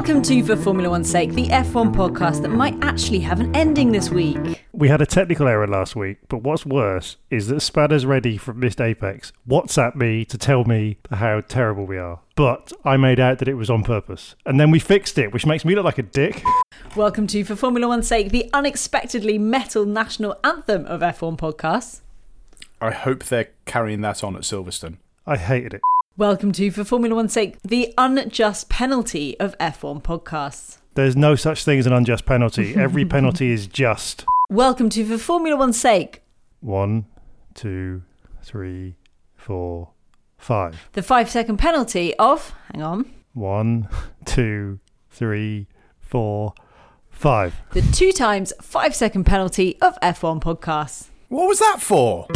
Welcome to For Formula One's Sake, the F1 podcast that might actually have an ending this week. We had a technical error last week, but what's worse is that Spanners Ready from Missed Apex WhatsApp me to tell me how terrible we are. But I made out that it was on purpose. And then we fixed it, which makes me look like a dick. Welcome to For Formula One's Sake, the unexpectedly metal national anthem of F1 podcasts. I hope they're carrying that on at Silverstone. I hated it. Welcome to For Formula One's Sake, the unjust penalty of F1 podcasts. There's no such thing as an unjust penalty. Every penalty is just. Welcome to For Formula One's Sake, One, two, three, four, five. the five second penalty of, hang on, One, two, three, four, five. the two times five second penalty of F1 podcasts. What was that for?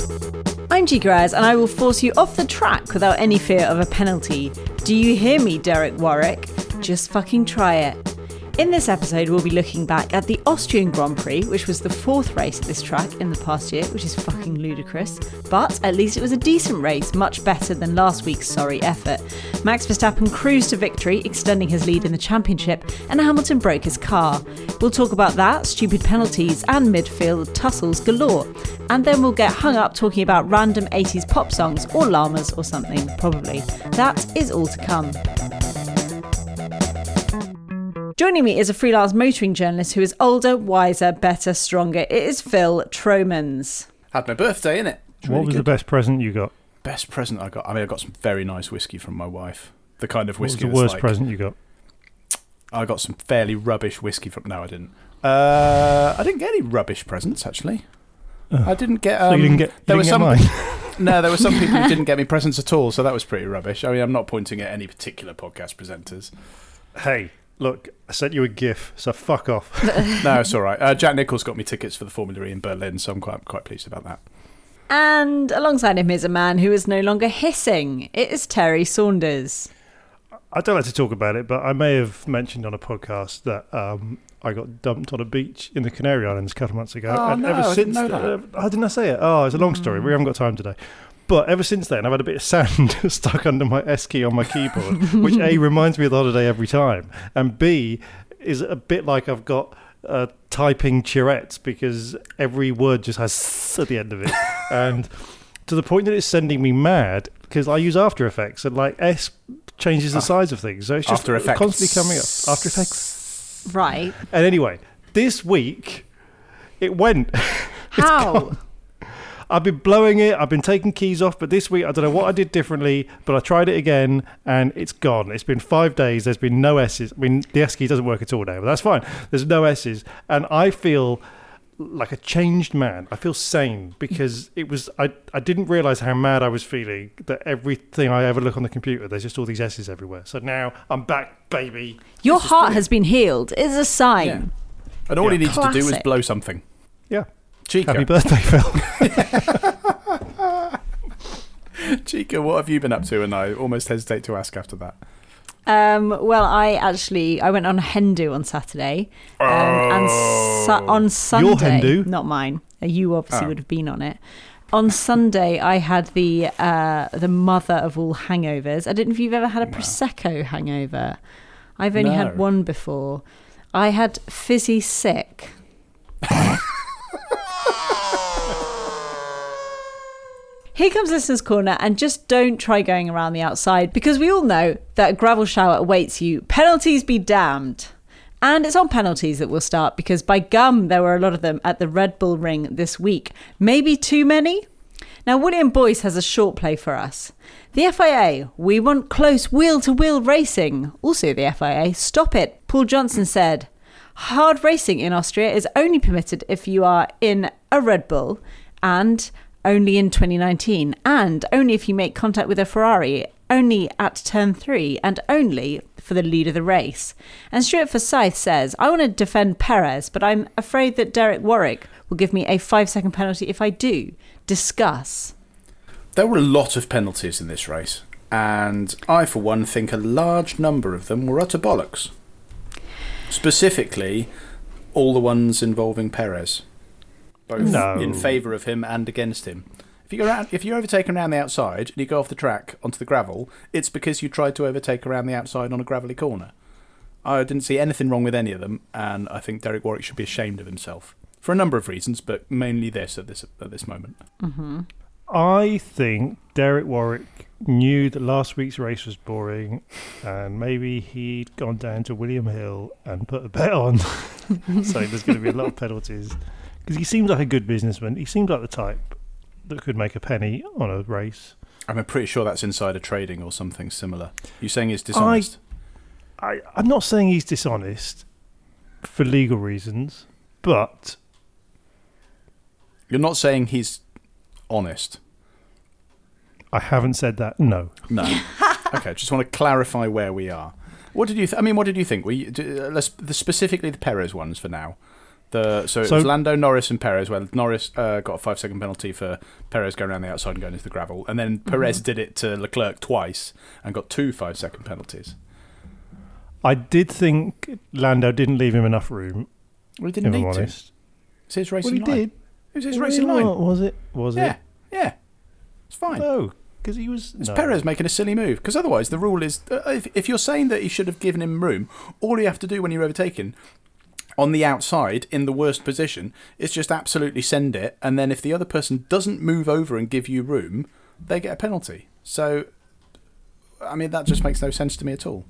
I'm G Graz, and I will force you off the track without any fear of a penalty. Do you hear me, Derek Warwick? Just fucking try it. In this episode, we'll be looking back at the Austrian Grand Prix, which was the fourth race at this track in the past year, which is fucking ludicrous. But at least it was a decent race, much better than last week's sorry effort. Max Verstappen cruised to victory, extending his lead in the championship, and Hamilton broke his car. We'll talk about that, stupid penalties, and midfield tussles galore. And then we'll get hung up talking about random 80s pop songs or llamas or something, probably. That is all to come. Joining me is a freelance motoring journalist who is older, wiser, better, stronger. It is Phil Tromans. Had my birthday in it. what was the best present you got? best present I got? I mean, I got some very nice whiskey from my wife. The kind of What was whiskey the that's worst like- present you got? I got some fairly rubbish whiskey from. No, I didn't. Uh, I didn't get any rubbish presents actually. I didn't get. Um, so you didn't get, you there didn't were get some. mine? no, there were some people who didn't get me presents at all, so that was pretty rubbish. I mean, I'm not pointing at any particular podcast presenters. hey, look, I sent you a GIF, so fuck off. No, it's all right. Uh, Jack Nicholls got me tickets for the Formula E in Berlin, so I'm quite quite pleased about that. And alongside him is a man who is no longer hissing. It is Terry Saunders. I don't like to talk about it, but I may have mentioned on a podcast that um, I got dumped on a beach in the Canary Islands a couple of months ago. Oh, and no, ever I didn't since, know uh, oh, didn't I say it? Oh, it's a long story. We haven't got time today. But ever since then, I've had a bit of sand stuck under my S key on my keyboard, which A reminds me of the holiday every time, and B is a bit like I've got uh, typing Tourette's because every word just has s at the end of it, and to the point that it's sending me mad because I use After Effects and like S changes the size of things, so it's just After Effects. constantly coming up. After Effects. Right. And anyway, this week it went. How? Gone. I've been blowing it. I've been taking keys off, but this week I don't know what I did differently. But I tried it again, and it's gone. It's been five days. There's been no S's. I mean, the S key doesn't work at all now, but that's fine. There's no S's, and I feel like a changed man. I feel sane because it was. I I didn't realize how mad I was feeling. That everything I ever look on the computer, there's just all these S's everywhere. So now I'm back, baby. Your heart has been healed is a sign. Yeah. And all he needs to do is blow something. Yeah. Chico. Happy birthday, Phil. Chica, what have you been up to? And I almost hesitate to ask after that. Um, well, I actually I went on hen do on Saturday, um, and su- on Sunday, Your hen do? not mine. Uh, You obviously Oh. would have been on it. On Sunday, I had the uh, the mother of all hangovers. I don't know if you've ever had a prosecco hangover. I've only had one before. I had fizzy sick. Here comes Listener's Corner, and just don't try going around the outside because we all know that a gravel shower awaits you. Penalties be damned. And it's on penalties that we'll start because by gum, there were a lot of them at the Red Bull Ring this week. Maybe too many? Now, William Boyce has a short play for us. The FIA, we want close wheel to wheel racing. Also, the FIA, stop it. Paul Johnson said, Hard racing in Austria is only permitted if you are in a Red Bull and only in 2019, and only if you make contact with a Ferrari, only at turn three, and only for the lead of the race. And Stuart Forsyth says, I want to defend Perez, but I'm afraid that Derek Warwick will give me a five second penalty if I do. Discuss. There were a lot of penalties in this race, and I, for one, think a large number of them were utter bollocks. Specifically, all the ones involving Perez, both No. in favour of him and against him. If you go around, if you're overtaken around the outside and you go off the track onto the gravel, it's because you tried to overtake around the outside on a gravelly corner. I didn't see anything wrong with any of them, and I think Derek Warwick should be ashamed of himself for a number of reasons, but mainly this at this at this moment. Mm-hmm. I think Derek Warwick knew that last week's race was boring, and maybe he'd gone down to William Hill and put a bet on. so there's going to be a lot of penalties because he seems like a good businessman. He seems like the type that could make a penny on a race. I'm pretty sure that's insider trading or something similar. You're saying he's dishonest? I, I'm not saying he's dishonest for legal reasons, but You're not saying he's honest. I haven't said that. No. No. okay, just want to clarify where we are. What did you? Th- I mean, what did you think? We d- uh, let's the, specifically the Perez ones for now. The so it was Lando, Norris, and Perez. Well, Norris uh, got a five second penalty for Perez going around the outside and going into the gravel, and then Perez did it to Leclerc twice and got two five second penalties. I did think Lando didn't leave him enough room, Well, he didn't need to. It's his Well, racing he line. did. It was his Well, racing line. Was it? Was Yeah, it? yeah. It's fine. No, because he was. It's no. Perez making a silly move. Because otherwise, the rule is uh, if, if you're saying that he should have given him room, all you have to do when you're overtaken on the outside in the worst position is just absolutely send it. And then if the other person doesn't move over and give you room, they get a penalty. So, I mean, that just makes no sense to me at all.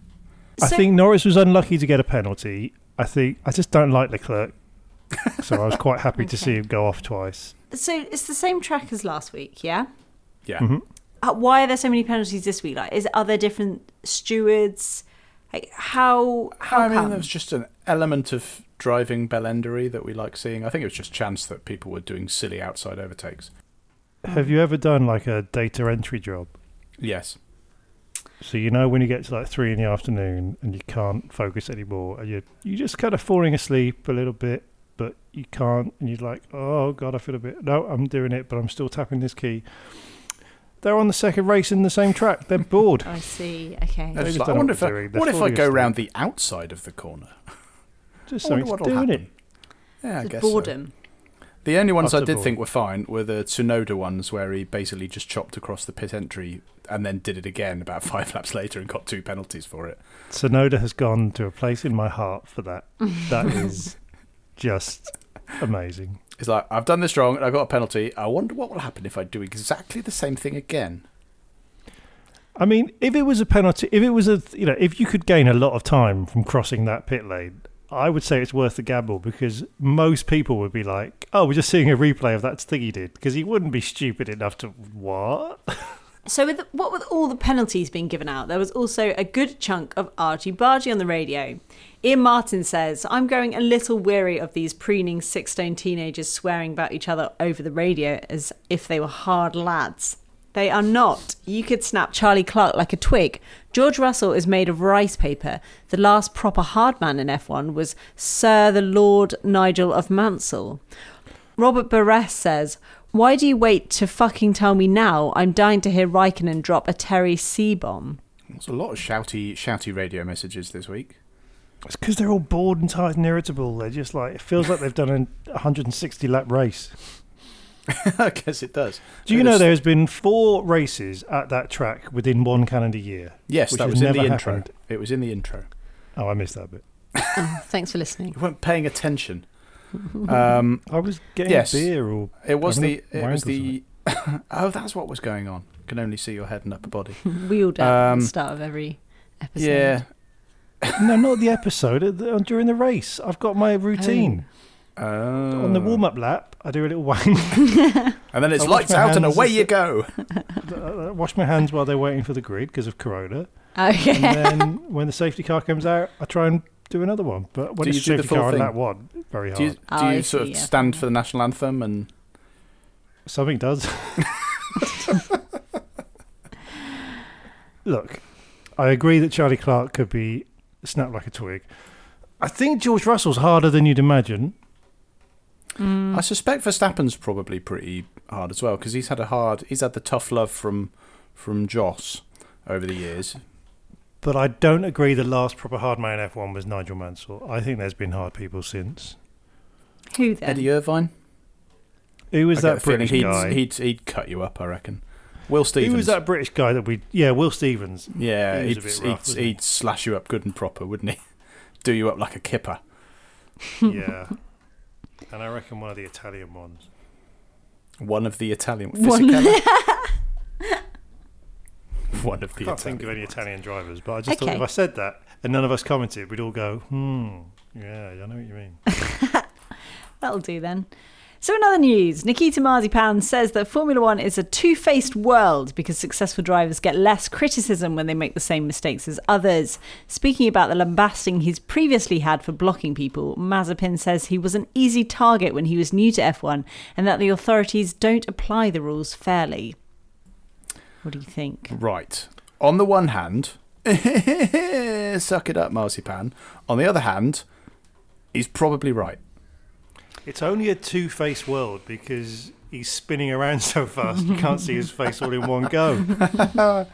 I So- think Norris was unlucky to get a penalty. I think I just don't like Leclerc, so I was quite happy to see him go off twice. So it's the same track as last week, yeah? Yeah. Mm-hmm. Uh, why are there so many penalties this week? Like, is are there different stewards? Like, how how I mean, come? there was just an element of driving bellendery that we like seeing. I think it was just chance that people were doing silly outside overtakes. Have you ever done like a data entry job? Yes. So you know when you get to like three in the afternoon and you can't focus anymore, and you you just kind of falling asleep a little bit, but you can't, and you're like, oh god, I feel a bit. No, I'm doing it, but I'm still tapping this key. They're on the second race in the same track. They're bored. I see. Okay. I, just just like, I wonder what if I, they're doing. They're what if I go asleep. round the outside of the corner? Just I wonder something what'll doing happen. it. Yeah, I It's guess so. boredom. The only ones I did boredom. think were fine were the Tsunoda ones, where he basically just chopped across the pit entry and then did it again about five laps later and got two penalties for it. Tsunoda has gone to a place in my heart for that. That is just amazing. It's like I've done this wrong and I got a penalty. I wonder what will happen if I do exactly the same thing again. I mean, if it was a penalty, if it was a, you know, if you could gain a lot of time from crossing that pit lane, I would say it's worth the gamble because most people would be like, "Oh, we're just seeing a replay of that thing he did," because he wouldn't be stupid enough to what? So, with what with all the penalties being given out, there was also a good chunk of argy bargy on the radio. Ian Martin says, "I'm growing a little weary of these preening six-stone teenagers swearing about each other over the radio as if they were hard lads." They are not. You could snap Charlie Clark like a twig. George Russell is made of rice paper. The last proper hard man in F1 was Sir the Lord Nigel of Mansell. Robert Barres says, Why do you wait to fucking tell me now? I'm dying to hear Raikkonen drop a Terry C bomb. There's a lot of shouty, shouty radio messages this week. It's because they're all bored and tired and irritable. They're just like, it feels like they've done a 160 lap race. I guess it does. Do you know there's been four races at that track within one calendar year? Yes, that was in the intro. happened. It was in the intro. Oh, I missed that bit. Thanks for listening. You weren't paying attention. Um, I was getting Yes. beer or it was the. a It was the. oh, that's what was going on. Can only see your head and upper body. Wheeled out at Um, the start of every episode. yeah. no, not the episode. the- during the race, I've got my routine. Oh. On the oh. warm up lap, I do a little wank. And then it's I wash lights my out and hands away you go. I wash my hands while they're waiting for the grid because of Corona. Okay. And then when the safety car comes out, I try and do another one. But when Do it's you do the safety full car on thing? lap one, very hard. Do you, do Oh, you sort see, of yeah. stand for the national anthem and Something does. Look, I agree that Charlie Clark could be snapped like a twig. I think George Russell's harder than you'd imagine. Mm. I suspect Verstappen's probably pretty hard as well because he's had a hard, he's had the tough love from from Joss over the years. But I don't agree the last proper hard man in F1 was Nigel Mansell. I think there's been hard people since. Who then? Eddie Irvine, Who was I that British he'd, guy? He'd he'd cut you up, I reckon. Will Stevens. Who was that British guy that we? Yeah, Will Stevens. Yeah, he he'd, a bit he'd, rough, wasn't he? he'd slash you up good and proper, wouldn't he? Do you up like a kipper. yeah. And I reckon one of the Italian ones. One of the Italian. One- One of the I can't think of Italian. any Italian drivers, but I just thought if I said that and none of us commented, we'd all go, hmm, yeah, I know what you mean. That'll do then. So, in other news, Nikita Marzipan says that Formula One is a two faced world because successful drivers get less criticism when they make the same mistakes as others. Speaking about the lambasting he's previously had for blocking people, Mazepin says he was an easy target when he was new to F1 and that the authorities don't apply the rules fairly. What do you think? Right. On the one hand, suck it up, Marzipan. On the other hand, he's probably right. It's only a two faced world because he's spinning around so fast you can't see his face all in one go.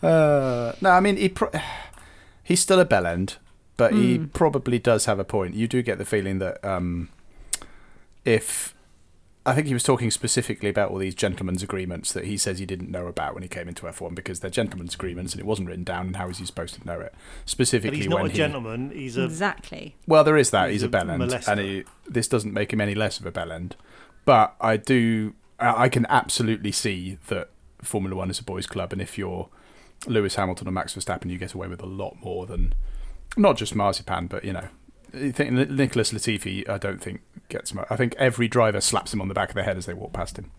Uh, no, I mean he pro- he's still a bell end, but he Hmm. probably does have a point. You do get the feeling that um, if I think he was talking specifically about all these gentlemen's agreements that he says he didn't know about when he came into F1 because they're gentlemen's agreements and it wasn't written down. And how is he supposed to know it? But Specifically, he's not when a he, gentleman, he's a. Exactly. Well, there is that. He's He's, a a bellend, molester. and he, this doesn't make him any less of a bell end. But I do, I I can absolutely see that Formula One is a boys' club, and if you're Lewis Hamilton or Max Verstappen, you get away with a lot more than not just Marzipan, but you know. I think Ni- Nicholas Latifi, I don't think gets much. I think every driver slaps him on the back of the head as they walk past him.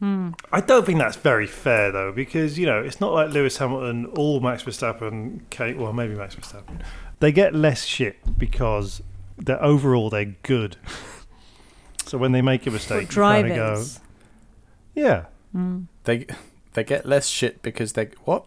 Hmm. I don't think that's very fair though, because you know it's not like Lewis Hamilton or Max Verstappen. Kate, well, maybe Max Verstappen. They get less shit because they're overall they're good. so when they make a mistake, you kind of go, drivers. yeah. Hmm. They they get less shit because they what?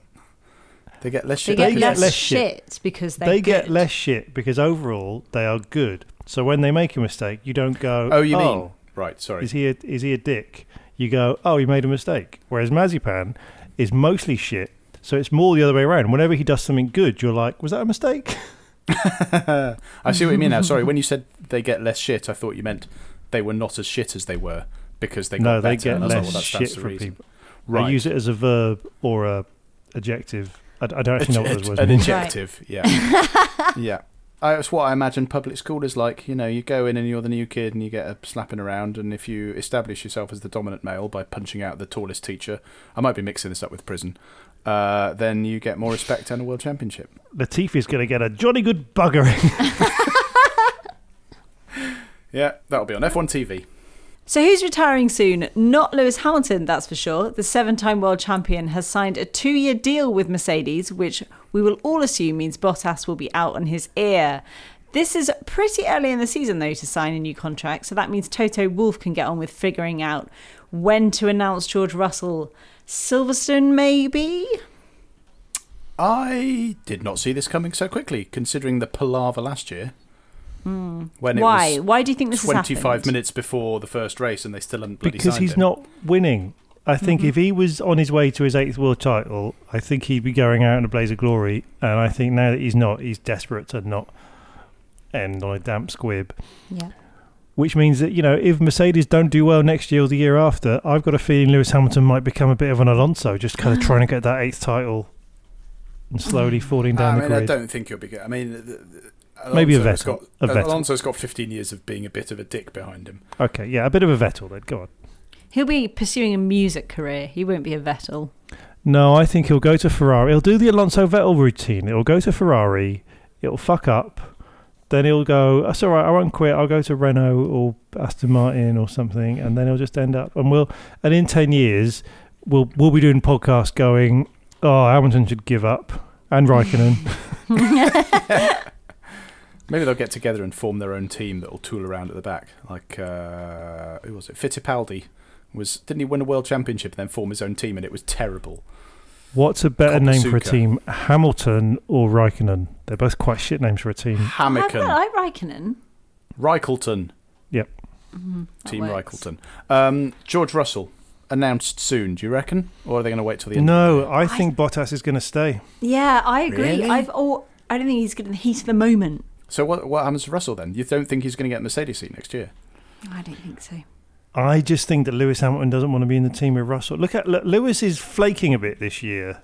They get less shit. They because get less, less shit, shit. because they're They get less shit because overall they are good. So when they make a mistake, you don't go, Oh, you mean oh, right? Sorry. is he a, is he a dick? You go, oh, he made a mistake. Whereas Mazipan is mostly shit. So it's more the other way around. Whenever he does something good, you're like, was that a mistake? I see what you mean now. Sorry, when you said they get less shit, I thought you meant they were not as shit as they were because they got no, they better. get and I was like, less well, that's- shit that's from reason. people. Right. I use it as a verb or a adjective. I, I don't actually know what those words mean. An mean. adjective, yeah, yeah. I, that's what I imagine public school is like. You know, you go in and you're the new kid, and you get a slapping around. And if you establish yourself as the dominant male by punching out the tallest teacher, I might be mixing this up with prison. Uh, then you get more respect and a world championship. Latifi's going to get a jolly good buggering. Yeah, that'll be on F1 TV. So who's retiring soon? Not Lewis Hamilton, that's for sure. The seven-time world champion has signed a two-year deal with Mercedes, which we will all assume means Bottas will be out on his ear. This is pretty early in the season, though, to sign a new contract. So that means Toto Wolff can get on with figuring out when to announce George Russell. Silverstone, maybe? I did not see this coming so quickly, considering the palaver last year. When it Why? was Why do you think this has 25 minutes before the first race and they still haven't bloody because he's him. not winning. I think Mm-hmm. if he was on his way to his eighth world title, I think he'd be going out in a blaze of glory. And I think now that he's not, he's desperate to not end on a damp squib. Yeah. Which means that you know, if Mercedes don't do well next year or the year after, I've got a feeling Lewis Hamilton might become a bit of an Alonso, just kind of trying to get that eighth title and slowly falling down I the mean, I don't think he'll be good. I mean, the- the- Maybe a Alonso's Vettel. Got, A Vettel. Alonso's got 15 years of being a bit of a dick behind him. Okay, yeah, a bit of a Vettel then. Go on. He'll be pursuing a music career. He won't be a Vettel. No, I think he'll go to Ferrari. He'll do the Alonso Vettel routine. It'll go to Ferrari. It'll fuck up. Then he'll go, that's all right, I won't quit. I'll go to Renault or Aston Martin or something. And then he'll just end up. And we'll, and in 10 years, we'll, we'll be doing podcasts going, oh, Hamilton should give up. And Raikkonen. Maybe they'll get together and form their own team that'll tool around at the back. Like, uh, who was it? Fittipaldi. Was, didn't he win a world championship and then form his own team and it was terrible? What's a better name for a team, Hamilton or Raikkonen? They're both quite shit names for a team. Hamilton. I Hamilton. like Raikkonen. Reichelton. Yep. that Team works. Reichelton. Um, George Russell. Announced soon, do you reckon? Or are they going to wait till the end? No, I think Bottas is going to stay. Yeah, I agree. Really? I've oh, I don't think he's good in the heat of the moment. So what, what happens to Russell then? You don't think he's going to get a Mercedes seat next year? I don't think so. I just think that Lewis Hamilton doesn't want to be in the team with Russell. Look at look, Lewis is flaking a bit this year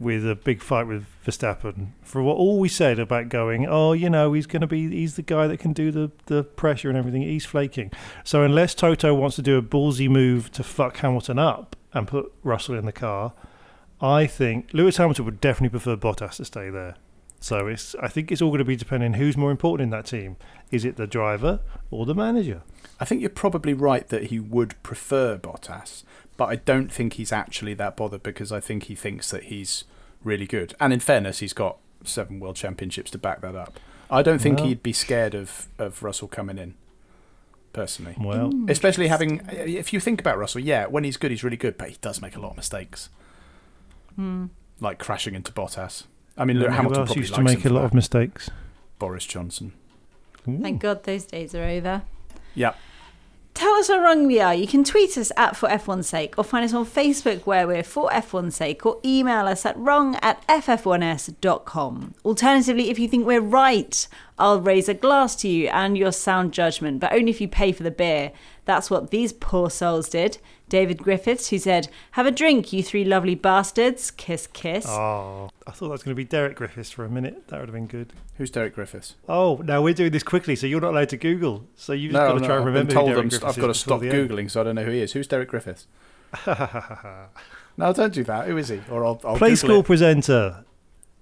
with a big fight with Verstappen for what all we said about going. Oh, you know, he's going to be he's the guy that can do the the pressure and everything. He's flaking. So unless Toto wants to do a ballsy move to fuck Hamilton up and put Russell in the car, I think Lewis Hamilton would definitely prefer Bottas to stay there. So it's I think it's all going to be depending who's more important in that team. Is it the driver or the manager? I think you're probably right that he would prefer Bottas, but I don't think he's actually that bothered because I think he thinks that he's really good. And in fairness, he's got seven world championships to back that up. I don't think Well- he'd be scared of, of Russell coming in, personally. Well, mm. Especially having, if you think about Russell, yeah, when he's good, he's really good, but he does make a lot of mistakes. Hmm. Like crashing into Bottas. I mean, look, who Hamilton else probably used to make a lot that. of mistakes. Boris Johnson. Thank God those days are over. Yeah. Tell us how wrong we are. You can tweet us at For F1's Sake or find us on Facebook where we're For F1's Sake or email us at wrong at ff1s.com. Alternatively, if you think we're right, I'll raise a glass to you and your sound judgment, but only if you pay for the beer. That's what these poor souls did. David Griffiths, who said, Have a drink, you three lovely bastards. Kiss, kiss. Oh, I thought that was going to be Derek Griffiths for a minute. That would have been good. Who's Derek Griffiths? Oh, now we're doing this quickly, so you're not allowed to Google. So you've just got to no, try and I've remember who Derek I'm, Griffiths I've got to stop before the end. googling, so I don't know who he is. Who's Derek Griffiths? no, don't do that. Who is he? Or I'll, I'll Play Google school it. presenter.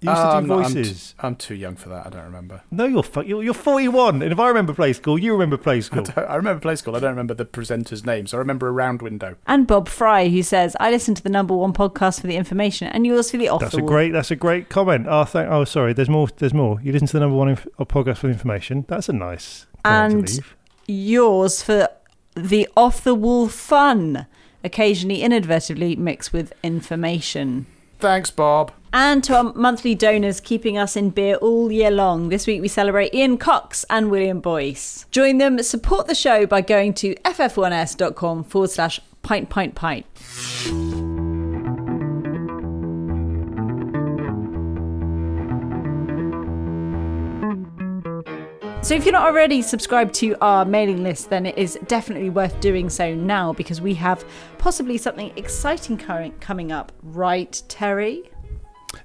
Used Ah, to I'm do not- I'm t- voices. I'm too young for that. I don't remember. No, you're, fu- you're you're 41, and if I remember Play School, you remember Play School. don't- I remember Play School. I don't remember the presenter's name, so I remember a round window. And Bob Fry, who says, I listen to the number one podcast for the information and yours for the off That's the a wall." great. That's a great comment. Oh, thank. Oh, sorry. There's more. There's more. You listen to the number one inf- uh, podcast for the information. That's a nice. And yours for the off the wall fun, occasionally inadvertently mixed with information. Thanks, Bob. And to our monthly donors keeping us in beer all year long. This week we celebrate Ian Cox and William Boyce. Join them, support the show by going to ff1s.com forward slash pint pint pint. So, if you're not already subscribed to our mailing list, then it is definitely worth doing so now because we have possibly something exciting current coming up, right, Terry?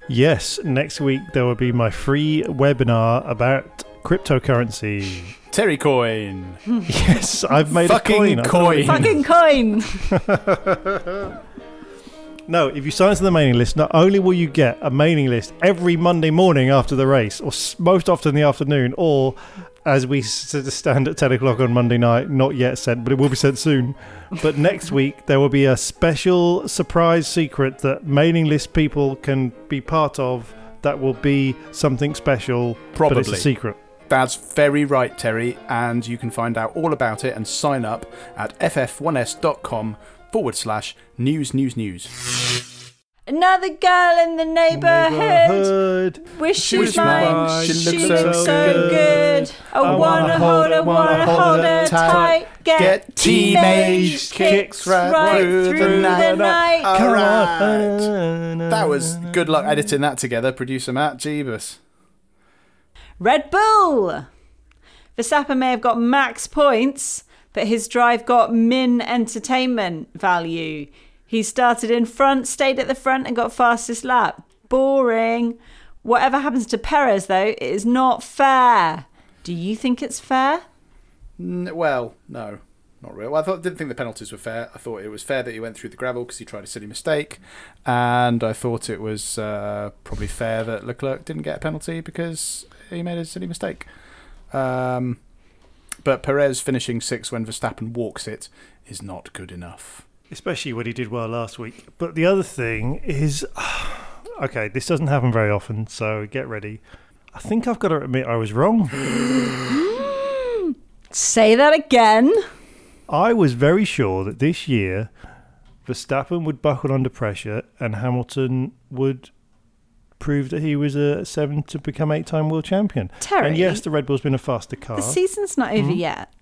Yes, next week there will be my free webinar about cryptocurrency. Terry Coin. yes, I've made Fucking a coin. I don't coin. Fucking coin! No, if you sign up to the mailing list, not only will you get a mailing list every Monday morning after the race, or s- most often in the afternoon, or as we s- stand at 10 o'clock on Monday night, not yet sent, but it will be sent soon. But next week, there will be a special surprise secret that mailing list people can be part of that will be something special, but it's Probably. a secret. That's very right, Terry. And you can find out all about it and sign up at ff1s.com forward slash news news news. Another girl in the neighborhood. Wish she was Wish mine. mine. She, She looks looks so so good. good. I wanna hold her, wanna hold her tight. Get, Get teenage teenage kicks right through the night. All right. That That was good luck editing that together, producer Matt Jeebus. Red Bull. Verstappen may have got max points, but his drive got min entertainment value. He started in front, stayed at the front, and got fastest lap. Boring. Whatever happens to Perez, though, it is not fair. Do you think it's fair? N- well, no, not really. Well, I thought, didn't think the penalties were fair. I thought it was fair that he went through the gravel because he tried a silly mistake, and I thought it was uh, probably fair that Leclerc didn't get a penalty because he made a silly mistake. Um, but Perez finishing sixth when Verstappen walks it is not good enough. especially when he did well last week. But the other thing is, okay, this doesn't happen very often, so get ready. I think I've got to admit I was wrong. Say that again. I was very sure that this year Verstappen would buckle under pressure and Hamilton would prove that he was a seven to become eight time world champion. Terry. And yes, the Red Bull's been a faster car. The season's not over Hmm? yet.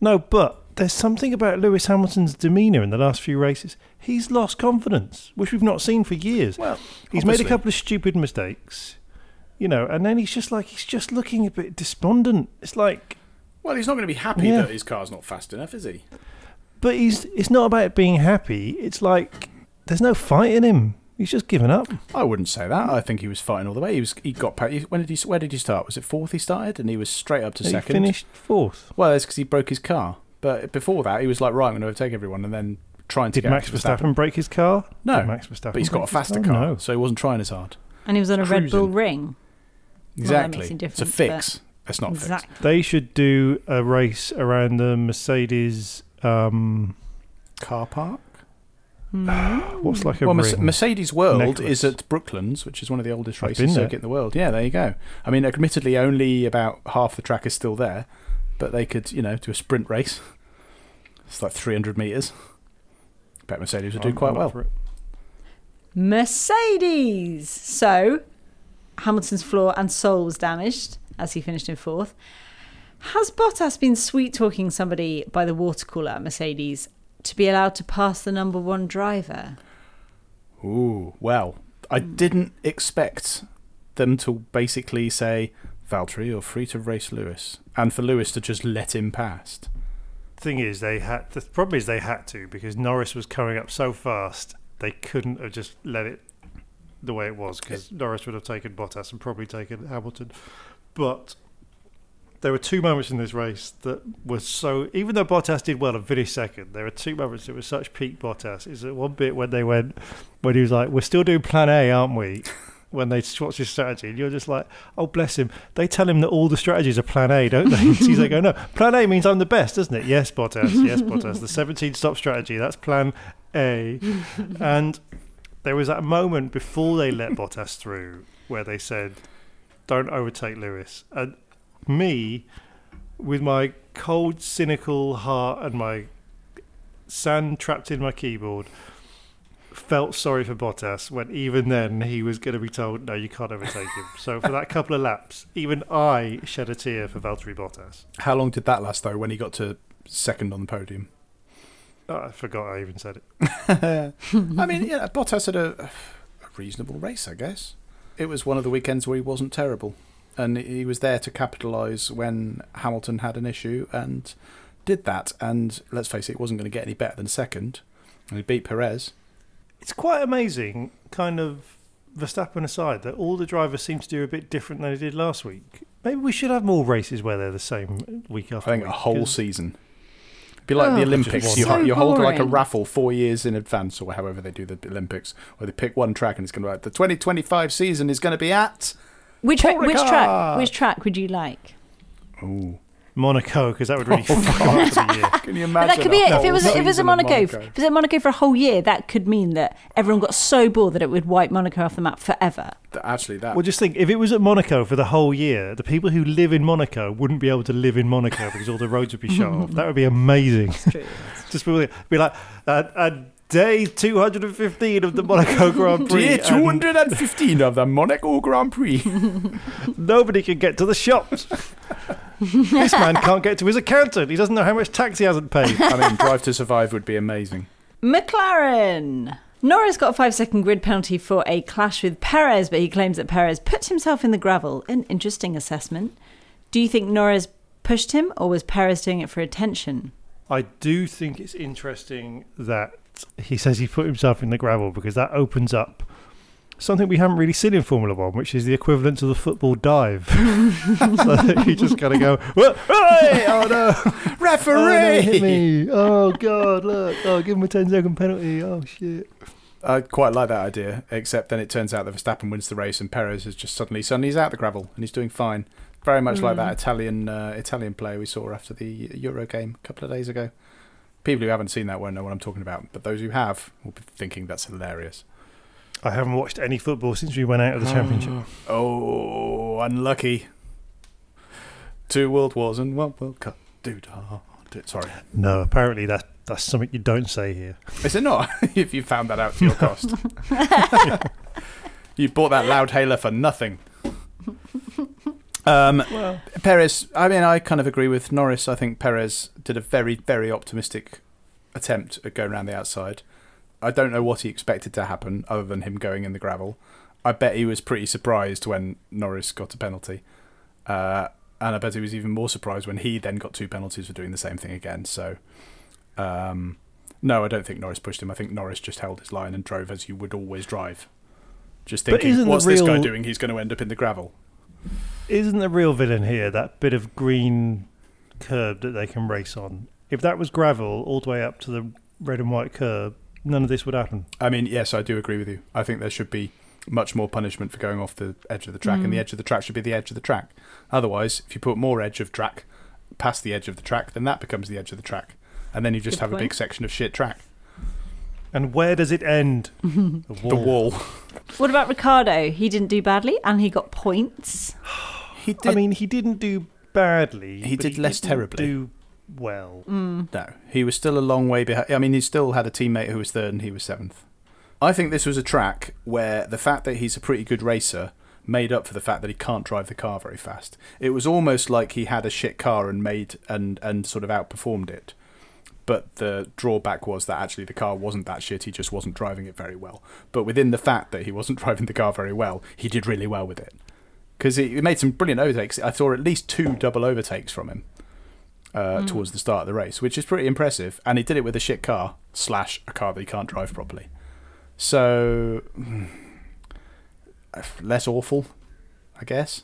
No, but there's something about Lewis Hamilton's demeanour in the last few races. He's lost confidence, which we've not seen for years. Well, he's made a couple of stupid mistakes, you know, and then he's just like he's just looking a bit despondent. It's like, Well, he's not going to be happy Yeah. that his car's not fast enough, is he? but he's it's not about being happy. It's like there's no fight in him. He's just given up. I wouldn't say that. I think he was fighting all the way. He was. He got. pa- When did he? Where did he start? Was it fourth? He started, and he was straight up to he second. finished fourth. Well, that's because he broke his car. But before that, he was like, right, I'm going to overtake everyone, and then trying to Did get Max to Verstappen break his car? No, Did Max Verstappen but he's got a faster car, No. so he wasn't trying as hard. And he was on a Red Bull ring. Exactly. makes a it's a fix. It's not fixed. Exactly. They should do a race around the Mercedes. Um, Car park. Hmm. what's like a Well, ring? Mercedes World necklace. is at Brooklands, which is one of the oldest I've racing been there. circuit in the world. Yeah, there you go. I mean, admittedly, only about half the track is still there, but they could, you know, do a sprint race. It's like 300 meters. Bet Mercedes would do I'm- quite I'm well. for it. Mercedes. So, Hamilton's floor and sole was damaged as he finished in fourth. Has Bottas been sweet talking somebody by the water cooler at Mercedes to be allowed to pass the number one driver? Ooh, well, I hmm. didn't expect them to basically say, Valtteri, you're free to race Lewis, and for Lewis to just let him past. Thing is, they had. The problem is they had to because Norris was coming up so fast. They couldn't have just let it the way it was because eh. Norris would have taken Bottas and probably taken Hamilton. But there were two moments in this race that were so. Even though Bottas did well and finished second, there were two moments that were such peak Bottas. Is that one bit when they went when he was like, "We're still doing Plan A, aren't we?" When they swatched his strategy, and you're just like, "Oh, bless him." They tell him that all the strategies are Plan A, don't they? He's like, "Oh no, Plan A means I'm the best, doesn't it?" Yes, Bottas. Yes, Bottas. The 17 stop strategy. That's Plan A. And there was that moment before they let Bottas through where they said, "Don't overtake Lewis." And me, with my cold, cynical heart and my sand trapped in my keyboard, felt sorry for Bottas when even then he was going to be told, "No, you can't overtake him." So for that couple of laps, even I shed a tear for Valtteri Bottas. How long did that last, though, when he got to second on the podium? Oh, I forgot I even said it. I mean, yeah, Bottas had a, a reasonable race, I guess. It was one of the weekends where he wasn't terrible, and he was there to capitalise when Hamilton had an issue and did that. And let's face it, it wasn't going to get any better than second, and he beat Perez. It's quite amazing, kind of Verstappen aside, that all the drivers seem to do a bit different than they did last week. Maybe we should have more races where they're the same week after I think a week, whole 'cause- season. Be like Oh, the Olympics. You, So you hold like a raffle four years in advance, or however they do the Olympics, where they pick one track and it's going to be like the 2025 season is going to be at. Which Paul which track? Which track would you like? Oh. Monaco, because that would really Oh, fuck for the year. can you imagine? But that could be it. If it was if it was a of Monaco, if Monaco? it was at Monaco for a whole year, that could mean that everyone got so bored that it would wipe Monaco off the map forever. Actually, that Well, just think if it was at Monaco for the whole year, the people who live in Monaco wouldn't be able to live in Monaco because all the roads would be shut off. That would be amazing. It's true. Just be, be like, uh, and, and day 215 of the Monaco Grand Prix. Day 215 of the Monaco Grand Prix. Nobody can get to the shops. this man can't get to his accountant. He doesn't know how much tax he hasn't paid. I mean, Drive to Survive would be amazing. McLaren. Norris got a five second grid penalty for a clash with Perez, but he claims that Perez put himself in the gravel. An interesting assessment. Do you think Norris pushed him, or was Perez doing it for attention? I do think it's interesting that he says he put himself in the gravel because that opens up something we haven't really seen in Formula One, which is the equivalent to the football dive. so you just kind of go, "Whoa, hey, oh no, oh, Referee! no, hit me. Oh god, look, oh give him a 10 second penalty. Oh shit. I quite like that idea, except then it turns out that Verstappen wins the race and Perez is just suddenly suddenly he's out the gravel and he's doing fine. Very much like that Italian uh, Italian player we saw after the Euro game a couple of days ago. People who haven't seen that won't know what I'm talking about, but those who have will be thinking that's hilarious. I haven't watched any football since we went out of the championship. Ah. Oh, unlucky. Two world wars and one world cup. Dude, ah, oh, dude, sorry. No, apparently that that's something you don't say here. Is it not? if you found that out to your cost. you bought that loud hailer for nothing. Um, Perez, I mean, I kind of agree with Norris. I think Perez did a very, very optimistic attempt at going around the outside. I don't know what he expected to happen other than him going in the gravel. I bet he was pretty surprised when Norris got a penalty. Uh, and I bet he was even more surprised when he then got two penalties for doing the same thing again. So, um, no, I don't think Norris pushed him. I think Norris just held his line and drove as you would always drive. Just thinking, what's this guy doing? He's going to end up in the gravel. Isn't the real villain here that bit of green curb that they can race on? If that was gravel all the way up to the red and white curb, none of this would happen. I mean, yes, I do agree with you. I think there should be much more punishment for going off the edge of the track, and the mm. edge of the track should be the edge of the track. Otherwise, if you put more edge of track past the edge of the track, then that becomes the edge of the track, and then you just Good have a big section of shit track. And where does it end? the The wall. What about Ricciardo? He didn't do badly and he got points. He did. I mean, he didn't do badly. He but did less didn't terribly. Do well. Mm. No, he was still a long way behind. I mean, he still had a teammate who was third and he was seventh. I think this was a track where the fact that he's a pretty good racer made up for the fact that he can't drive the car very fast. It was almost like he had a shit car and made and and sort of outperformed it. But the drawback was that actually the car wasn't that shit. He just wasn't driving it very well. But within the fact that he wasn't driving the car very well, he did really well with it because he made some brilliant overtakes. I saw at least two double overtakes from him uh, towards the start of the race, which is pretty impressive. And he did it with a shit car slash a car that he can't drive properly. So mm, less awful, I guess.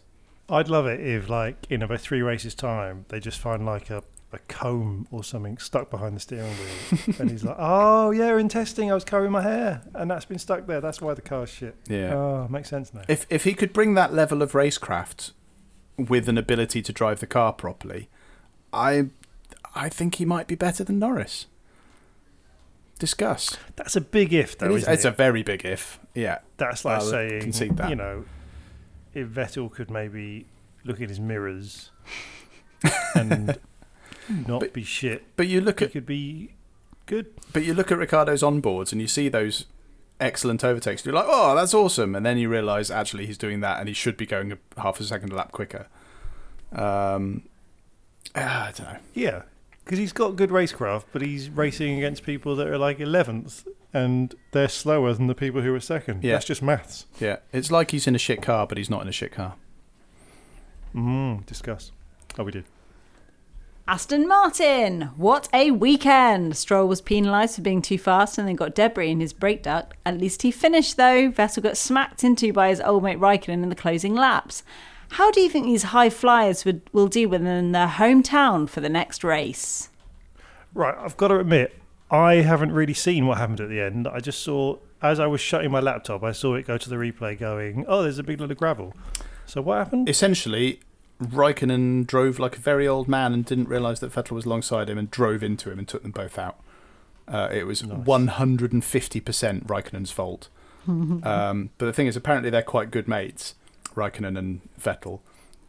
I'd love it if, like, in about three races' time, they just find like a, a comb or something stuck behind the steering wheel, and he's like, "Oh yeah, in testing, I was combing my hair, and that's been stuck there. That's why the car's shit." Yeah. Oh, makes sense now. If if he could bring that level of racecraft with an ability to drive the car properly, I I think he might be better than Norris. Discuss. That's a big if, though. It is- isn't it's it? a very big if. Yeah. That's like I'll saying, concede that. you know, if Vettel could maybe look at his mirrors and not But- be shit, But you look he at could be good. but you look at Ricciardo's onboards and you see those excellent overtakes. You're like, oh, that's awesome, and then you realise actually he's doing that and he should be going a half a second a lap quicker. Um, ah, I don't know. Yeah, because he's got good racecraft, but he's racing against people that are like 11th and they're slower than the people who are second. Yeah. That's just maths. Yeah, it's like he's in a shit car, but he's not in a shit car. Mm, discuss. Oh, we did. Aston Martin, what a weekend! Stroll was penalised for being too fast and then got debris in his brake duct. At least he finished though. Vettel got smacked into by his old mate Raikkonen in the closing laps. How do you think these high flyers would, will do within their hometown for the next race? Right, I've got to admit, I haven't really seen what happened at the end. I just saw, as I was shutting my laptop, I saw it go to the replay going, oh, there's a big load of gravel. So what happened? Essentially, Raikkonen drove like a very old man and didn't realise that Vettel was alongside him and drove into him and took them both out. Uh, it was 150% Raikkonen's fault. um, but the thing is, apparently they're quite good mates, Raikkonen and Vettel.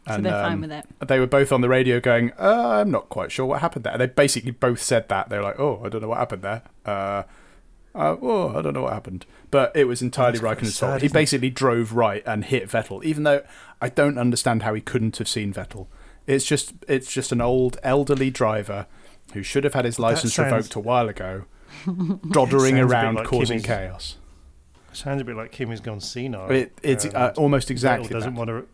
So they're fine um, with it. They were both on the radio going, uh, I'm not quite sure what happened there. They basically both said that. They were like, oh, I don't know what happened there. Uh, Uh, oh, I don't know what happened, but it was entirely Raikkonen's fault. He isn't it? basically drove right and hit Vettel, even though I don't understand how he couldn't have seen Vettel. It's just it's just an old elderly driver who should have had his license sounds- revoked a while ago, doddering Sounds a bit around like causing chaos. Sounds a bit like Kim has gone senile. It, it's and uh, almost exactly Vettel doesn't that. want to.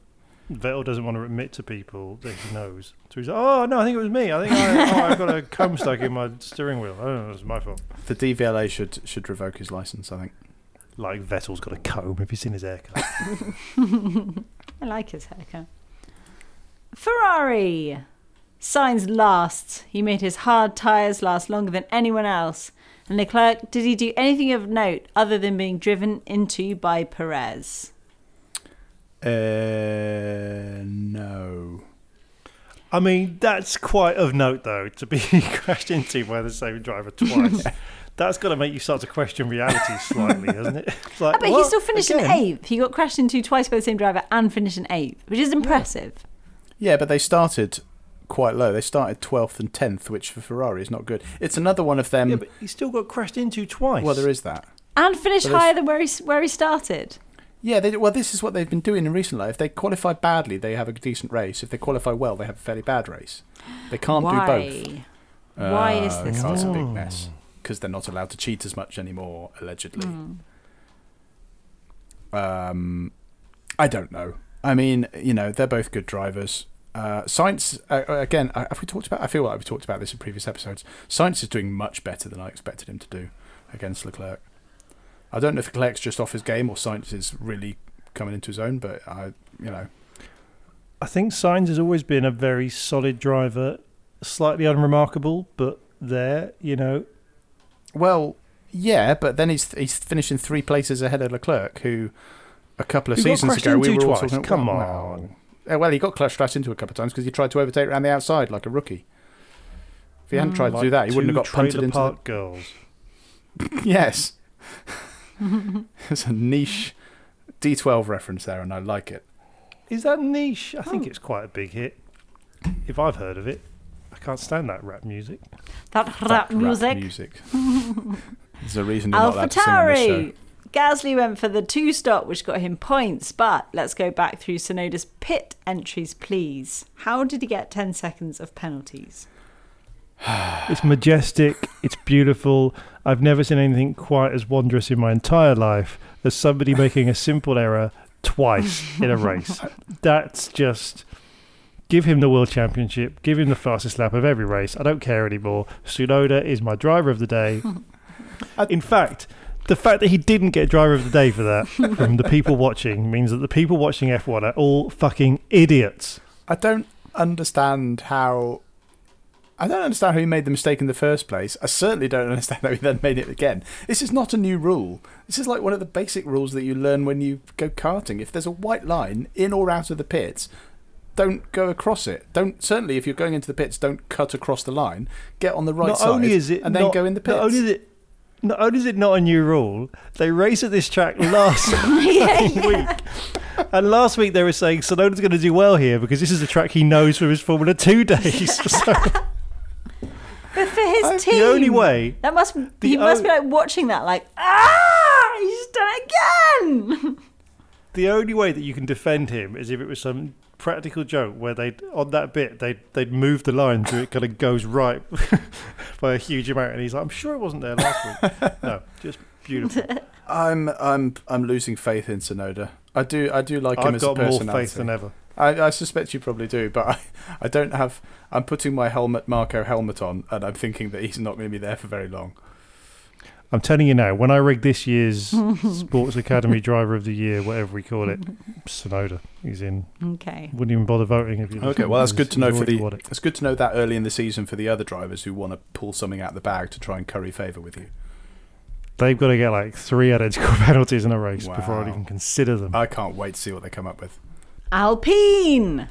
Vettel doesn't want to admit to people that he knows. So "Oh no, I think it was me. I think I, oh, I got a comb stuck in my steering wheel. I don't know, it was my fault." The DVLA should should revoke his license. I think. Like Vettel's got a comb. Have you seen his haircut? I like his haircut. Ferrari. Sainz last. He made his hard tyres last longer than anyone else. And Leclerc, did he do anything of note other than being driven into by Perez? Uh, no. I mean, that's quite of note, though, to be crashed into by the same driver twice. That's got to make you start to question reality slightly, hasn't it? It's like, but he still finished in Again? eighth. He got crashed into twice by the same driver and finished an eighth, which is impressive. Yeah, but they started quite low. They started twelfth and tenth, which for Ferrari is not good. It's another one of them. Yeah, but he still got crashed into twice. well, there is that. And finished higher than where he, where he started. Yeah, they, well, this is what they've been doing in recent life. If they qualify badly, they have a decent race. If they qualify well, they have a fairly bad race. They can't Why? do both. Why is Uh, this? because It's a big mess. Because they're not allowed to cheat as much anymore, allegedly. Hmm. Um, I don't know. I mean, you know, they're both good drivers. Uh, Sainz, uh, again, uh, have we talked about? I feel like we've talked about this in previous episodes. Sainz is doing much better than I expected him to do against Leclerc. I don't know if Leclerc's just off his game or Sainz is really coming into his own, but I, you know, I think Sainz has always been a very solid driver, slightly unremarkable, but there, you know, well, yeah, but then he's he's finishing three places ahead of Leclerc, who a couple of got seasons ago we were all twice. talking. Come well, on. Uh, well, he got clutch crashed into a couple of times because he tried to overtake around the outside like a rookie. If he hadn't tried to like do that, he wouldn't have got punted into. Park girls. Yes, it's a niche D12 reference there, and I like it. Is that niche? I Oh. think it's quite a big hit. If I've heard of it, I can't stand that rap music. That That rap music. music. There's a reason you're not allowed to sing on this show. AlphaTauri. Gasly went for the two stop, which got him points. But let's go back through Tsunoda's pit entries, please. How did he get 10 seconds of penalties? It's majestic. It's beautiful. I've never seen anything quite as wondrous in my entire life as somebody making a simple error twice in a race. That's just give him the world championship. Give him the fastest lap of every race. I don't care anymore. Tsunoda is my driver of the day. In fact, the fact that he didn't get driver of the day for that from the people watching means that the people watching F1 are all fucking idiots. I don't understand how. I don't understand how he made the mistake in the first place. I certainly don't understand how he then made it again. This is not a new rule. This is like one of the basic rules that you learn when you go karting. If there's a white line in or out of the pits, don't go across it. Don't certainly if you're going into the pits, don't cut across the line. Get on the right not side only is it and then not- go in the pits. Not only is it not only is it not a new rule, they race at this track last fucking week. And last week they were saying Tsunoda's going to do well here because this is a track he knows from his Formula Two days. So But for his I- team, the only way, that must he the must o- be like watching that, like ah, he's done it again. the only way that you can defend him is if it was some practical joke where they would on that bit they they'd move the line so it kind of goes right by a huge amount, and he's like, I'm sure it wasn't there last week. No, just beautiful. I'm I'm I'm losing faith in Tsunoda. I do I do like him as a personality. I've got more faith than ever. I, I suspect you probably do, but I, I don't have. I'm putting my Helmut Marko helmet on, and I'm thinking that he's not going to be there for very long. I'm telling you now, when I rig this year's Sports Academy Driver of the Year, whatever we call it, Tsunoda, he's in. Okay. Wouldn't even bother voting if you. Okay, well that's good to know for the. It. It's good to know that early in the season for the other drivers who want to pull something out of the bag to try and curry favour with you. They've got to get like three identical penalties in a race before I'd even consider them. I can't wait to see what they come up with. Alpine.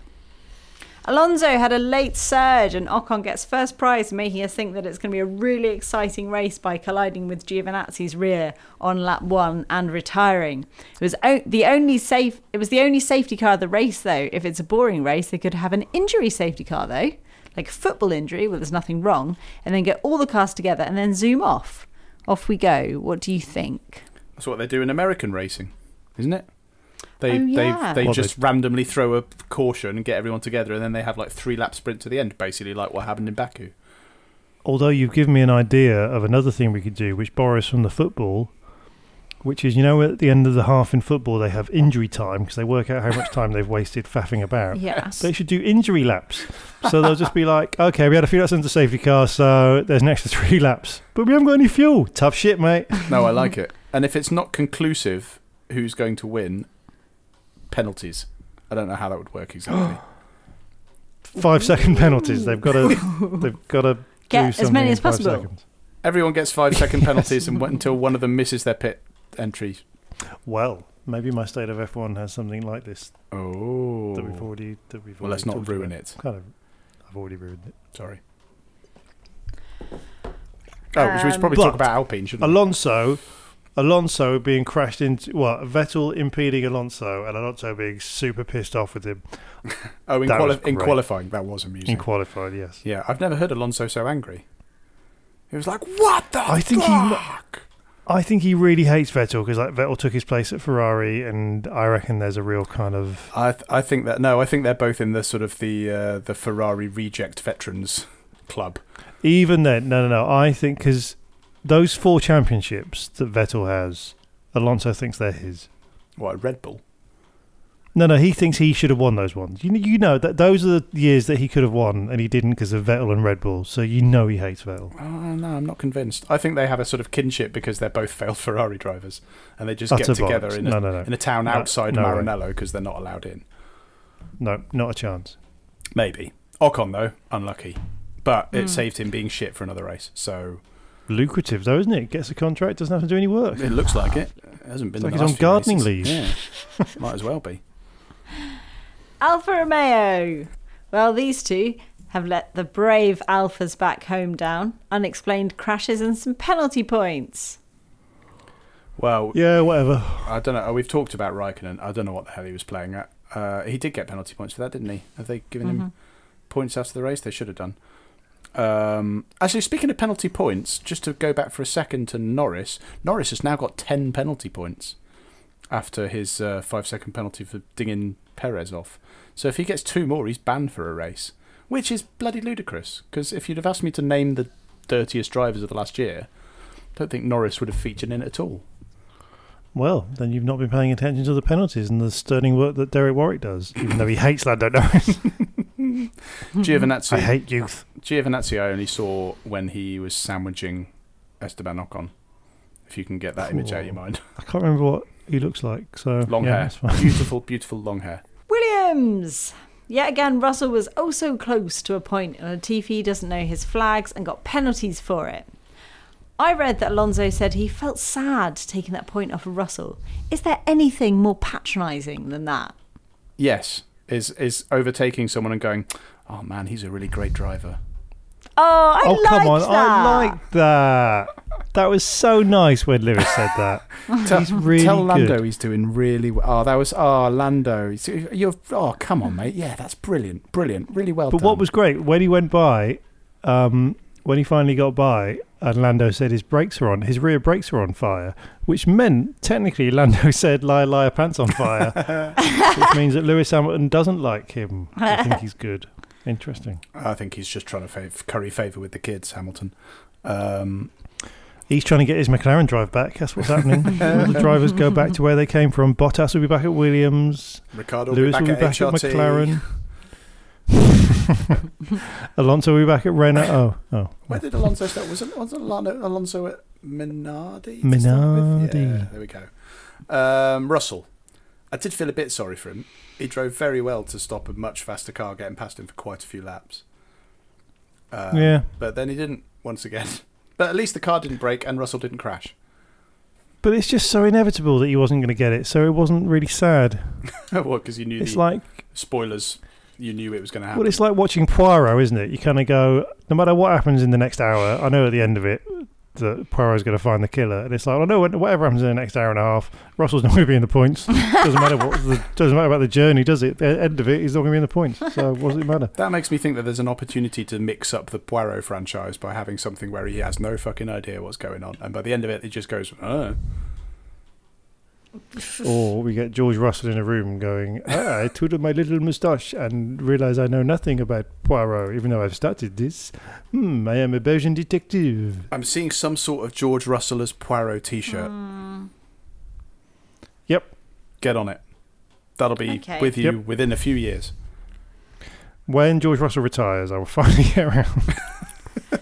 Alonso had a late surge, and Ocon gets first prize, making us think that it's going to be a really exciting race by colliding with Giovinazzi's rear on lap one and retiring. It was the only safe. It was the only safety car of the race, though. If it's a boring race, they could have an injury safety car, though, like a football injury where there's nothing wrong, and then get all the cars together and then zoom off. Off we go. What do you think? That's what they do in American racing, isn't it? They Oh, yeah. they they Well, just randomly throw a caution and get everyone together, and then they have like three lap sprint to the end, basically like what happened in Baku. Although you've given me an idea of another thing we could do, which borrows from the football, which is you know at the end of the half in football they have injury time because they work out how much time they've wasted faffing about. Yes. They should do injury laps. So they'll just be like, okay, we had a few laps into safety car, so there's an extra three laps. But we haven't got any fuel. Tough shit, mate. No, I like it. And if it's not conclusive, who's going to win? Penalties. I don't know how that would work exactly. Five second penalties. They've got to. They've got to Get do as many as possible. seconds. Everyone gets five second penalties and until one of them misses their pit entry. Well, maybe my state of F1 has something like this Oh. that we've oh. already. That we've Well, let's already not ruin about. it. Kind of. I've already ruined it. Sorry. Oh, we should probably talk um, about Alpine, shouldn't we? Alonso, Alonso being crashed into what Vettel impeding Alonso and Alonso being super pissed off with him Oh, in, quali- in qualifying, that was amusing. in qualifying, Yes, yeah, I've never heard Alonso so angry. He was like, "What the I think he- fuck?" I think he really hates Vettel because like Vettel took his place at Ferrari, and I reckon there's a real kind of I th- I think that no, I think they're both in the sort of the uh, the Ferrari reject veterans club. even then. No, no, no. I think because those four championships that Vettel has, Alonso thinks they're his. What Red Bull? No, no, he thinks he should have won those ones. You, you know that those are the years that he could have won, and he didn't because of Vettel and Red Bull. So you know he hates Vettel. Oh, no, I'm not convinced. I think they have a sort of kinship because they're both failed Ferrari drivers, and they just Utter get together in a, No, no, no. in a town outside no way. Maranello because they're not allowed in. No, not a chance. Maybe Ocon though, unlucky, but it hmm. saved him being shit for another race. So Lucrative though, isn't it? Gets a contract, doesn't have to do any work. it looks like it. It hasn't been. It's like the he's on gardening races. leave. Yeah, might as well be. Alfa Romeo. Well, these two have let the brave Alphas back home down. Unexplained crashes and some penalty points. Well, Yeah, whatever. I don't know. Oh, we've talked about Raikkonen. I don't know what the hell he was playing at. Uh, he did get penalty points for that, didn't he? Have they given him points after the race? They should have done. Um, actually, speaking of penalty points, just to go back for a second to Norris, Norris has now got 10 penalty points after his uh, five second penalty for dinging Perez off. So if he gets two more, he's banned for a race, which is bloody ludicrous. Because if you'd have asked me to name the dirtiest drivers of the last year, I don't think Norris would have featured in it at all. Well, then you've not been paying attention to the penalties and the sterling work that Derek Warwick does, even though he hates Lando Norris. Giovinazzi. I hate youth. Giovinazzi I only saw when he was sandwiching Esteban Ocon. If you can get that image out of your mind. I can't remember what he looks like. So Long yeah, hair. that's fine. Beautiful, beautiful long hair. Williams! Yet again, Russell was oh so close to a point, and Latifi doesn't know his flags and got penalties for it. I read that Alonso said he felt sad taking that point off of Russell. Is there anything more patronising than that? Yes, is is overtaking someone and going, oh man, he's a really great driver. Oh, I like that. oh like come on! that. I like that. That was so nice when Lewis said that. Tell, He's really tell Lando good. he's doing really well. Oh, that was oh Lando. You're oh come on, mate. Yeah, that's brilliant, brilliant, really well done. But done. what was great when he went by, um, when he finally got by, and Lando said his brakes were on, his rear brakes were on fire, which meant technically Lando said "liar, liar, pants on fire," which means that Lewis Hamilton doesn't like him. I think he's good. Interesting. I think he's just trying to fav- curry favour with the kids, Hamilton. Um, He's trying to get his McLaren drive back. That's what's happening. All the drivers go back to where they came from. Bottas will be back at Williams. Ricciardo Lewis will be back, at, HRT. McLaren. Alonso will be back at Renault. Oh, oh. Where did Alonso start? Was it, was it Alonso, Alonso at Minardi? to start with? Minardi. Yeah, there we go. Um, Russell. I did feel a bit sorry for him. He drove very well to stop a much faster car getting past him for quite a few laps. Um, Yeah. But then he didn't, once again. But at least the car didn't break and Russell didn't crash. But it's just so inevitable that he wasn't going to get it, so it wasn't really sad. what? Because you knew It's like spoilers. You knew it was going to happen. well, it's like watching Poirot, isn't it? You kind of go, no matter what happens in the next hour, I know at the end of it, that Poirot's going to find the killer, and it's like, well, no, whatever happens in the next hour and a half, Russell's not going to be in the points. doesn't matter what the, doesn't matter about the journey, does it? The end of it, he's not going to be in the points. So what does it matter? That makes me think that there's an opportunity to mix up the Poirot franchise by having something where he has no fucking idea what's going on, and by the end of it, he just goes, oh. Or we get George Russell in a room going, ah, I twiddle my little moustache and realize I know nothing about Poirot, even though I've started this. Hmm, I am a Belgian detective. I'm seeing some sort of George Russell as Poirot T-shirt. Yep. Get on it. That'll be Okay. with you Yep. within a few years. When George Russell retires, I will finally get around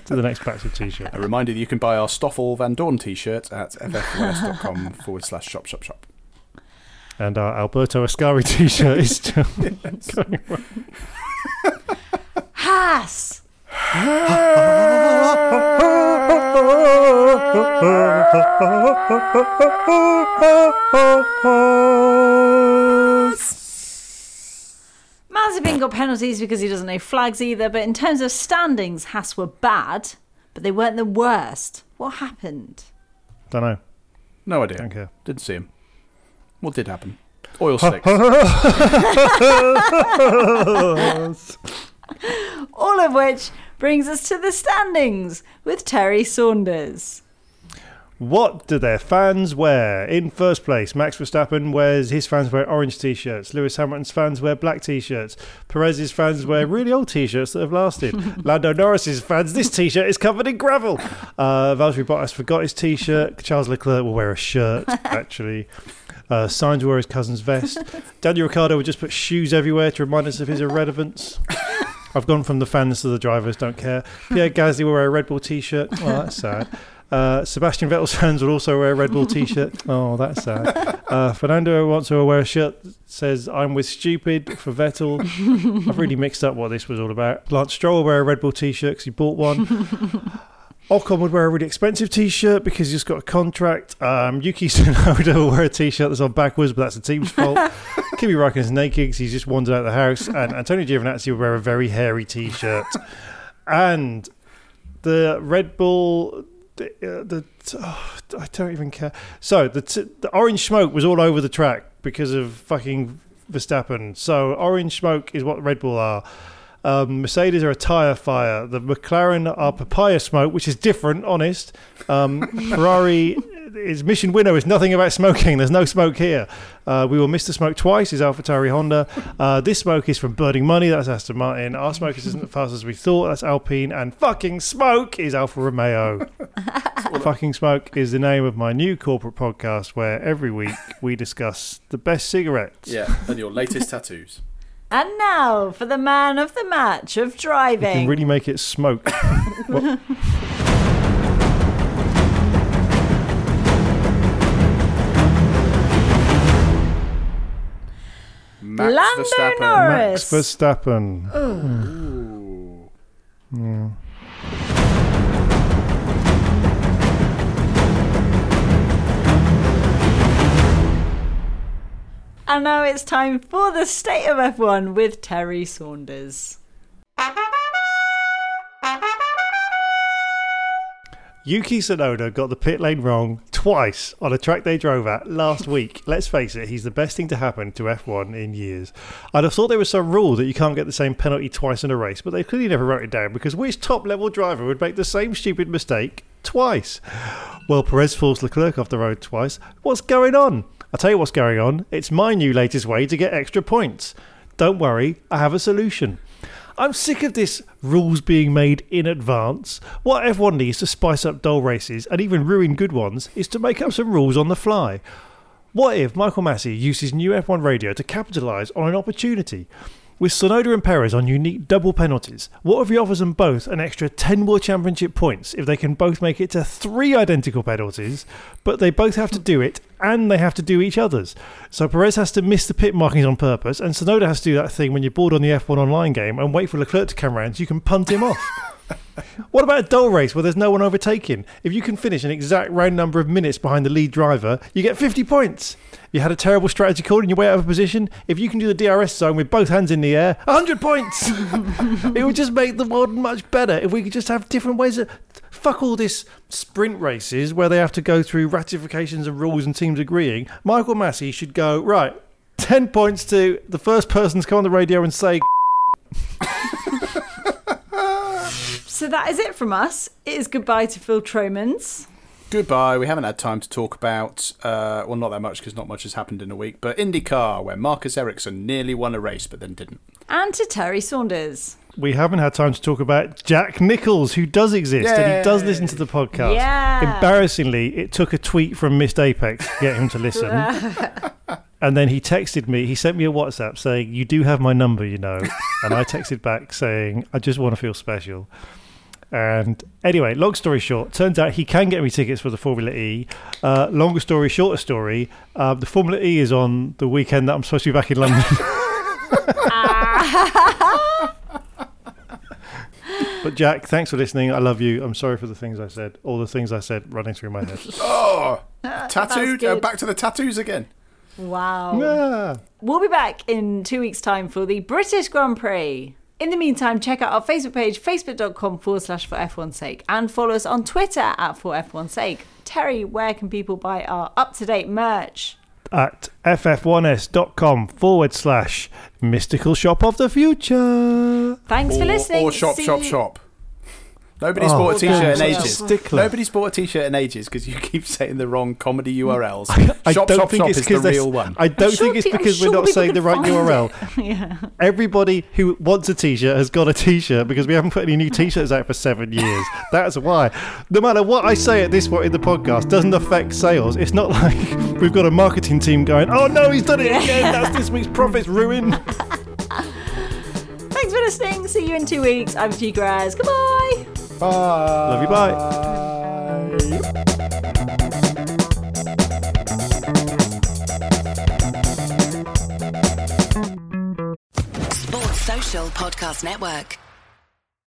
to the next batch of t-shirts. A reminder that you can buy our Stoffel Vandoorne T-shirt at ffws.com forward slash shop shop shop. And our Alberto Ascari t-shirt is still going around. Haas! Mazepin got penalties because he doesn't know flags either, but in terms of standings, Haas were bad, but they weren't the worst. What happened? Don't know. No idea. Don't care. Didn't see him. What did happen? Oil slicks. All of which brings us to the standings with Terry Saunders. What do their fans wear? In first place, Max Verstappen wears his fans wear orange t-shirts. Lewis Hamilton's fans wear black t-shirts. Perez's fans wear really old t-shirts that have lasted. Lando Norris's fans, this t-shirt is covered in gravel. Uh, Valtteri Bottas forgot his t-shirt. Charles Leclerc will wear a shirt actually. Uh, Sainz will wear his cousin's vest. Daniel Ricciardo will just put shoes everywhere to remind us of his irrelevance. I've gone from the fans to the drivers, don't care. Pierre Gasly will wear a Red Bull t-shirt. Well, that's sad. Uh, Sebastian Vettel's fans will also wear a Red Bull t-shirt. Oh, that's sad. Uh, Fernando wants to wear a shirt that says "I'm with stupid" for Vettel. I've really mixed up what this was all about. Lance Stroll will wear a Red Bull t-shirt because he bought one. Ocon would wear a really expensive t-shirt because he's got a contract. Um, Yuki Tsunoda will wear a t-shirt that's on backwards, but that's the team's fault. Kimi Räikkönen's naked because he's just wandered out of the house. And Antonio Giovinazzi will wear a very hairy t-shirt. and the Red Bull, the, uh, the oh, I don't even care. So the t- the orange smoke was all over the track because of fucking Verstappen. So orange smoke is what Red Bull are. Um, Mercedes are a tyre fire. The McLaren are papaya smoke, which is different, honest. Um, Ferrari is mission winner is nothing about smoking. There's no smoke here. Uh, we will miss the smoke twice. Is AlphaTauri Honda. Uh, this smoke is from burning money. That's Aston Martin. Our smoke isn't as fast as we thought. That's Alpine. And fucking smoke is Alfa Romeo. fucking smoke is the name of my new corporate podcast where every week we discuss the best cigarettes. yeah, and your latest tattoos. And now for the man of the match of You driving. can really make it smoke. Max Lando Verstappen. Norris. Max Verstappen. Oh. Mm. And now it's time for the state of F1 with Terry Saunders. Yuki Tsunoda got the pit lane wrong twice on a track they drove at last week. Let's face it, he's the best thing to happen to F1 in years. I'd have thought there was some rule that you can't get the same penalty twice in a race, but they clearly never wrote it down because which top level driver would make the same stupid mistake twice? Well, Perez forced Leclerc off the road twice. What's going on? I'll tell you what's going on. It's my new latest way to get extra points. Don't worry, I have a solution. I'm sick of this rules being made in advance. What F1 needs to spice up dull races and even ruin good ones is to make up some rules on the fly. What if Michael Masi uses new F1 radio to capitalise on an opportunity? With Tsunoda and Perez on unique double penalties, what if he offers them both an extra 10 World Championship points if they can both make it to three identical penalties, but they both have to do it and they have to do each other's? So Perez has to miss the pit markings on purpose, and Tsunoda has to do that thing when you're bored on the F1 online game and wait for Leclerc to come around so you can punt him off. What about a dull race where there's no one overtaking? If you can finish an exact round number of minutes behind the lead driver, you get 50 points. You had a terrible strategy call and you're way out of position. If you can do the DRS zone with both hands in the air, 100 points. it would just make the world much better if we could just have different ways of fuck all this sprint races where they have to go through ratifications of rules and teams agreeing. Michael Masi should go right. Ten points to the first person to come on the radio and say So that is it from us. It is goodbye to Phil Tromans. Goodbye. We haven't had time to talk about, uh, well, not that much because not much has happened in a week, but IndyCar, where Marcus Ericsson nearly won a race but then didn't. And to Terry Saunders. we haven't had time to talk about Jack Nicholls, who does exist and he does listen to the podcast. Yeah. Embarrassingly, it took a tweet from Missed Apex to get him to listen. and then he texted me, he sent me a WhatsApp saying, You do have my number, you know. and I texted back saying, I just want to feel special. And anyway, long story short, turns out he can get me tickets for the Formula E. Uh, longer story, shorter story, uh, the Formula E is on the weekend that I'm supposed to be back in London. But Jack, thanks for listening. I love you. I'm sorry for the things I said. All the things I said running through my head. Oh, tattooed? Uh, back to the tattoos again. Wow. Ah. We'll be back in two weeks' time for the British Grand Prix. In the meantime, check out our Facebook page, facebook.com forward slash for F1's sake, and follow us on Twitter at for F1's sake. Terry, where can people buy our up to date merch? At ff1s.com forward slash mystical shop of the future. Thanks for listening. or shop, See shop, you- shop. Nobody's Oh, bought a t-shirt in ages. stickler. Nobody's bought a t-shirt in ages because you keep saying the wrong comedy mm. URLs. I shop, don't shop, think shop it's is the real one. I don't I'm sure think it's because sure we're not saying the right URL. yeah. Everybody who wants a t-shirt has got a t-shirt because we haven't put any new t-shirts out for seven years. That's why. No matter what I say at this point in the podcast doesn't affect sales. It's not like we've got a marketing team going, "Oh no, he's done it again. That's this week's profits ruined." Thanks for listening. See you in two weeks. I'm G Graz. Goodbye. Bye. Love you. Bye. Sports Social Podcast Network.